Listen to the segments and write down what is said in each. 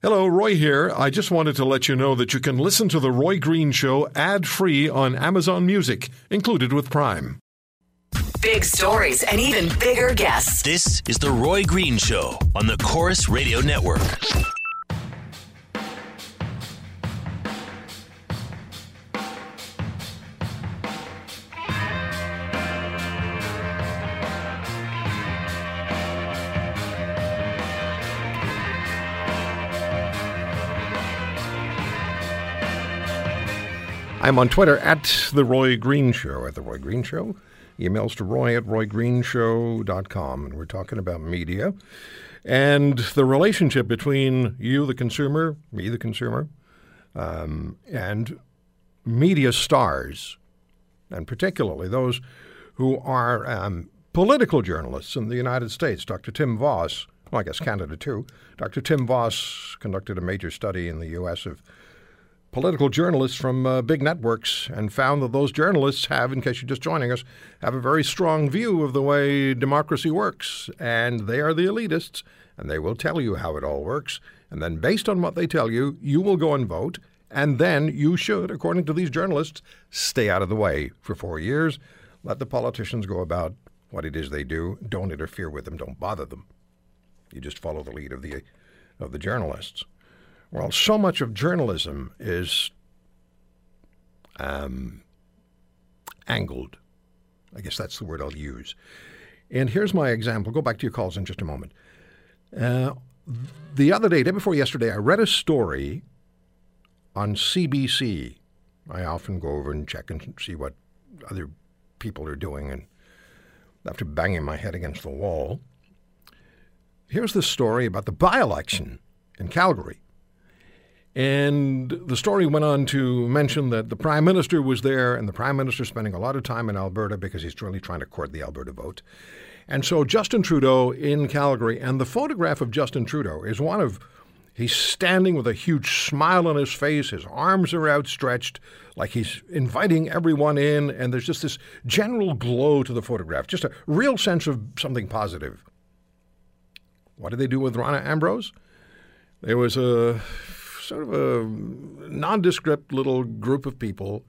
Hello, Roy here. I just wanted to let you know that you can listen to The Roy Green Show ad free on Amazon Music, included with Prime. Big stories and even bigger guests. This is The Roy Green Show on the Corus Radio Network. I'm on Twitter at The Roy Green Show, at The Roy Green Show. Emails to roy at roygreenshow.com. And we're talking about media and the relationship between you, the consumer, me, the consumer, um, and media stars, and particularly those who are um, political journalists in the United States. Dr. Tim Voss, well, I guess Canada too. Dr. Tim Voss conducted a major study in the U.S. of political journalists from uh, big networks and found that those journalists have, in case you're just joining us, have a very strong view of the way democracy works. And they are the elitists, and they will tell you how it all works. And then, based on what they tell you, you will go and vote. And then you should, according to these journalists, stay out of the way for four years. Let the politicians go about what it is they do. Don't interfere with them. Don't bother them. You just follow the lead of the of the journalists. Well, so much of journalism is um, angled. I guess that's the word I'll use. And here's my example. Go back to your calls in just a moment. Uh, the other day, day before yesterday, I read a story on CBC. I often go over and check and see what other people are doing, and after banging my head against the wall, here's the story about the by election in Calgary. And the story went on to mention that the prime minister was there, and the prime minister spending a lot of time in Alberta because he's really trying to court the Alberta vote. And so Justin Trudeau in Calgary, and the photograph of Justin Trudeau is one of he's standing with a huge smile on his face, his arms are outstretched, like he's inviting everyone in, and there's just this general glow to the photograph, just a real sense of something positive. What did they do with Rona Ambrose? There was a sort of a nondescript little group of people,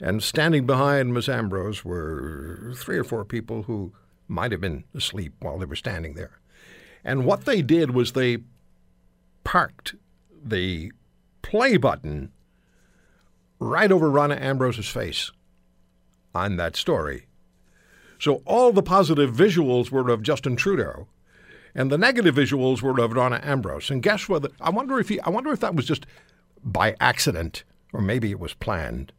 and standing behind Miss Ambrose were three or four people who might have been asleep while they were standing there. And what they did was they parked the play button right over Rona Ambrose's face on that story. So all the positive visuals were of Justin Trudeau, and the negative visuals were of Rona Ambrose. And guess what? I wonder if he, I wonder if that was just by accident, or maybe it was planned.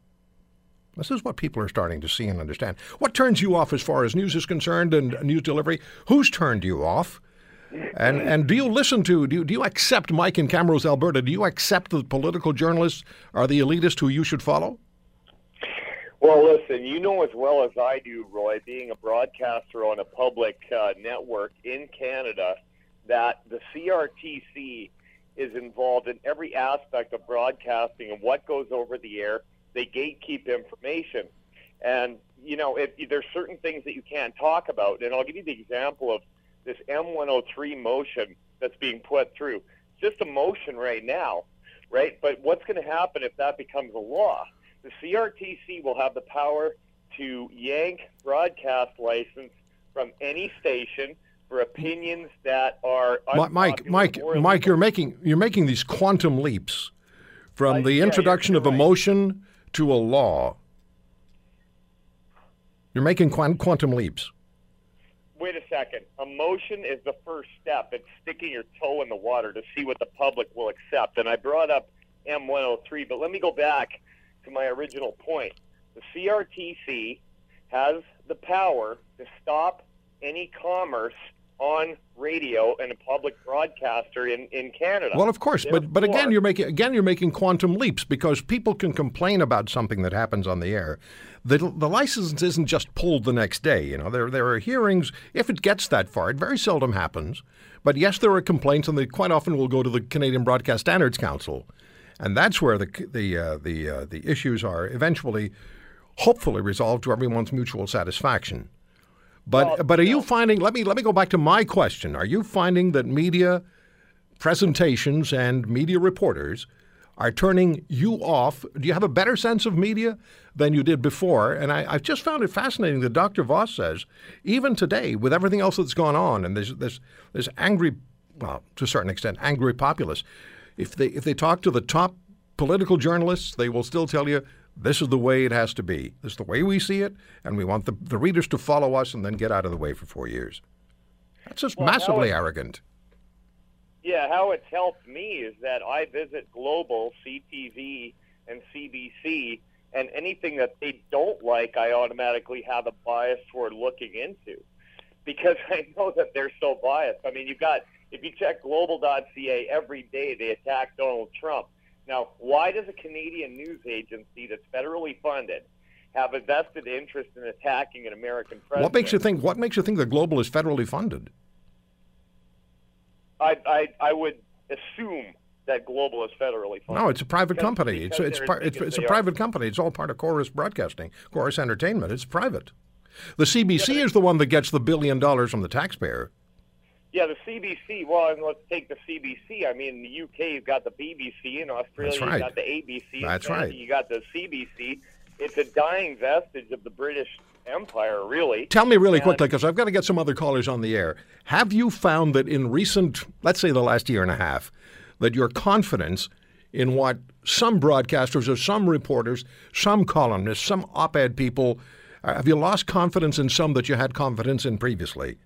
This is what people are starting to see and understand. What turns you off as far as news is concerned and news delivery? Who's turned you off? And and do you listen to do you, do you accept Mike in Camrose, Alberta? Do you accept the political journalists are the elitist who you should follow? Well, listen, you know as well as I do, Roy, being a broadcaster on a public uh, network in Canada, that the CRTC is involved in every aspect of broadcasting and what goes over the air. They gatekeep information. And, you know, if, if there's certain things that you can't talk about, and I'll give you the example of this M103 motion that's being put through. It's just a motion right now, right? But what's going to happen if that becomes a law? The CRTC will have the power to yank broadcast license from any station for opinions that are Mike, Mike, Mike, you're making you're making these quantum leaps from uh, the introduction yeah, of a right. motion to a law. You're making quantum leaps. Wait a second. A motion is the first step. It's sticking your toe in the water to see what the public will accept. And I brought up M103, but let me go back to my original point. The CRTC has the power to stop any commerce on radio and a public broadcaster in, in Canada. Well, of course, Therefore, but but again, you're making again you're making quantum leaps because people can complain about something that happens on the air. The the license isn't just pulled the next day. You know, there there are hearings. If it gets that far, it very seldom happens. But yes, there are complaints, and they quite often will go to the Canadian Broadcast Standards Council and that's where the the uh, the uh, the issues are eventually, hopefully, resolved to everyone's mutual satisfaction. But well, but are you finding? Let me let me go back to my question. Are you finding that media presentations and media reporters are turning you off. Do you have a better sense of media than you did before? And I, have just found it fascinating that Dr. Voss says, even today, with everything else that's gone on, and there's there's there's angry, well, to a certain extent, angry populace. If they if they talk to the top political journalists, they will still tell you this is the way it has to be. This is the way we see it, and we want the, the readers to follow us and then get out of the way for four years. That's just well, massively arrogant. Yeah, how it's helped me is that I visit Global, CTV, and CBC, and anything that they don't like, I automatically have a bias toward looking into because I know that they're so biased. I mean, you've got, if you check global.ca every day, they attack Donald Trump. Now, why does a Canadian news agency that's federally funded have a vested interest in attacking an American president? What makes you think? What makes you think the Global is federally funded? I, I, I would assume that Global is federally funded. No, it's a private because, company. Because it's it's, par- it's, it's a private company. It's all part of Corus Broadcasting, Corus Entertainment. It's private. The CBC yeah, is the one that gets the billion dollars from the taxpayer. Yeah, the CBC. Well, and let's take the CBC. I mean, in the UK, you've got the BBC. In Australia, right. you've got the ABC. That's right. You got the CBC. It's a dying vestige of the British empire, really. Tell me really and, quickly, because I've got to get some other callers on the air. Have you found that in recent, let's say the last year and a half, that your confidence in what some broadcasters or some reporters, some columnists, some op ed people, uh, have you lost confidence in some that you had confidence in previously?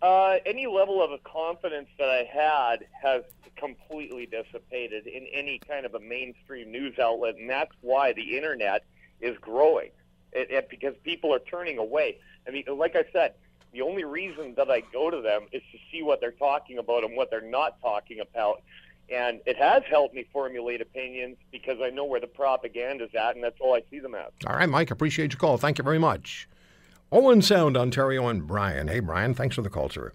Uh, any level of a confidence that I had has completely dissipated in any kind of a mainstream news outlet, and that's why the internet is growing it, it, because people are turning away. I mean, like I said, the only reason that I go to them is to see what they're talking about and what they're not talking about. And it has helped me formulate opinions because I know where the propaganda's at, and that's all I see them as. All right, Mike, appreciate your call. Thank you very much. Owen Sound, Ontario, and Brian. Hey, Brian, thanks for the call, sir.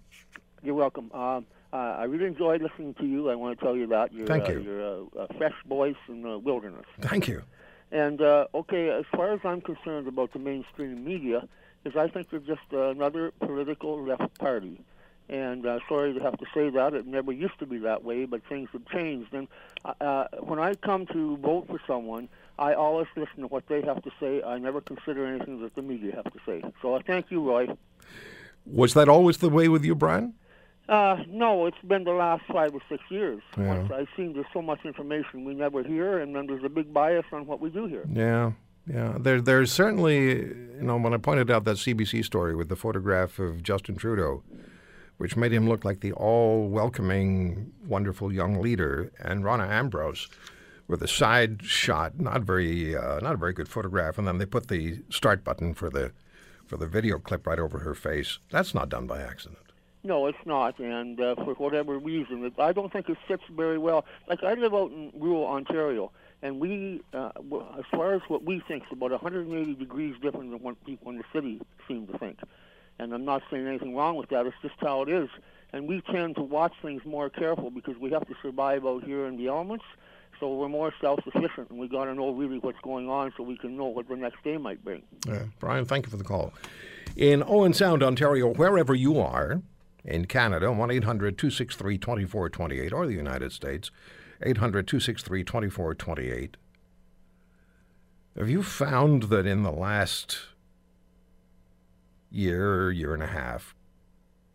You're welcome. Um, uh, I really enjoyed listening to you. I want to tell you about your, Thank you. Uh, you're a, a, fresh voice in the wilderness. Thank you. And uh, okay, as far as I'm concerned about the mainstream media, is I think they're just uh, another political left party. And uh, sorry to have to say that, it never used to be that way, but things have changed. And uh, uh when I come to vote for someone, I always listen to what they have to say. I never consider anything that the media have to say. So I thank you, Roy. Was that always the way with you, Brian? Uh, no, it's been the last five or six years. Yeah. I've seen there's so much information we never hear, and then there's a big bias on what we do hear. Yeah, yeah. There, there's certainly, you know, when I pointed out that CBC story with the photograph of Justin Trudeau, which made him look like the all-welcoming, wonderful young leader, and Rona Ambrose with a side shot, not very, uh, not a very good photograph, and then they put the start button for the for the video clip right over her face. That's not done by accident. No, it's not, and uh, for whatever reason, I don't think it fits very well. Like I live out in rural Ontario, and we, uh, as far as what we think, is about 180 degrees different than what people in the city seem to think. And I'm not saying anything wrong with that. It's just how it is. And we tend to watch things more careful because we have to survive out here in the elements. So we're more self-sufficient, and we got to know really what's going on so we can know what the next day might bring. Yeah. Brian, thank you for the call. In Owen Sound, Ontario, wherever you are, in Canada, 1 800 263 2428, or the United States, 800 263 2428. Have you found that in the last year, year and a half,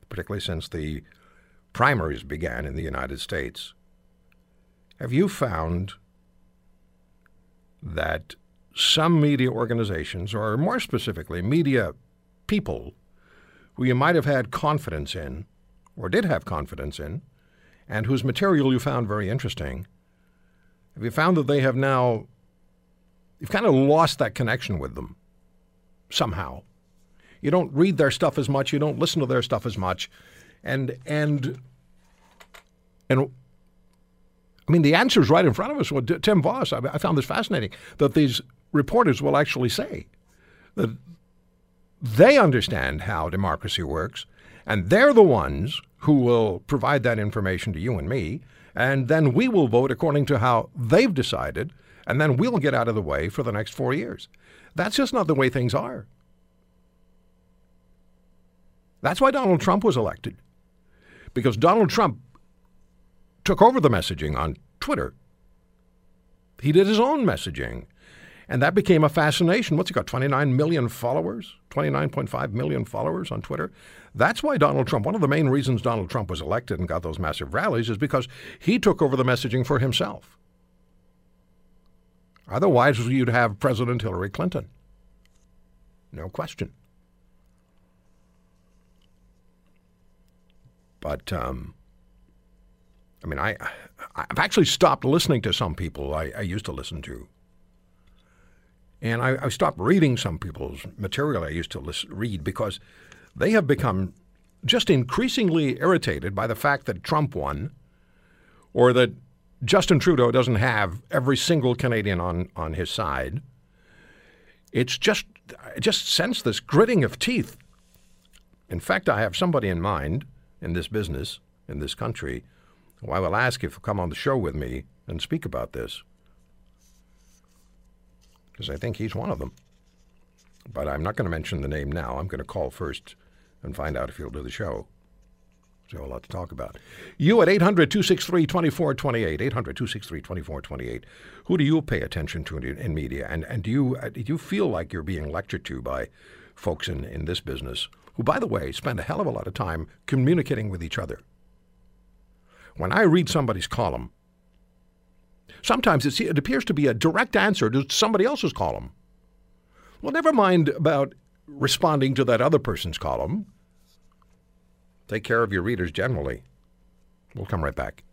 particularly since the primaries began in the United States, have you found that some media organizations, or more specifically, media people, who you might have had confidence in, or did have confidence in, and whose material you found very interesting, have you found that they have now, you've kind of lost that connection with them somehow? You don't read their stuff as much, you don't listen to their stuff as much, and, and, and, I mean, the answer is right in front of us. What Tim Voss, I found this fascinating, that these reporters will actually say that they understand how democracy works, and they're the ones who will provide that information to you and me, and then we will vote according to how they've decided, and then we'll get out of the way for the next four years. That's just not the way things are. That's why Donald Trump was elected. Because Donald Trump took over the messaging on Twitter. He did his own messaging. And that became a fascination. What's he got? 29 million followers? 29.5 million followers on Twitter? That's why Donald Trump, one of the main reasons Donald Trump was elected and got those massive rallies is because he took over the messaging for himself. Otherwise, you'd have President Hillary Clinton. No question. But, um, I mean, I, I've actually stopped listening to some people I, I used to listen to. And I, I, stopped reading some people's material I used to read because they have become just increasingly irritated by the fact that Trump won or that Justin Trudeau doesn't have every single Canadian on, on his side. It's just, I just sense this gritting of teeth. In fact, I have somebody in mind in this business, in this country, I will ask if he'll come on the show with me and speak about this because I think he's one of them. But I'm not going to mention the name now. I'm going to call first and find out if he'll do the show. There's a lot to talk about. You at 800 263 2428. 800 263 2428. Who do you pay attention to in, in media? And, and do, you, uh, do you feel like you're being lectured to by folks in, in this business who, by the way, spend a hell of a lot of time communicating with each other? When I read somebody's column, Sometimes it appears to be a direct answer to somebody else's column. Well, never mind about responding to that other person's column. Take care of your readers generally. We'll come right back.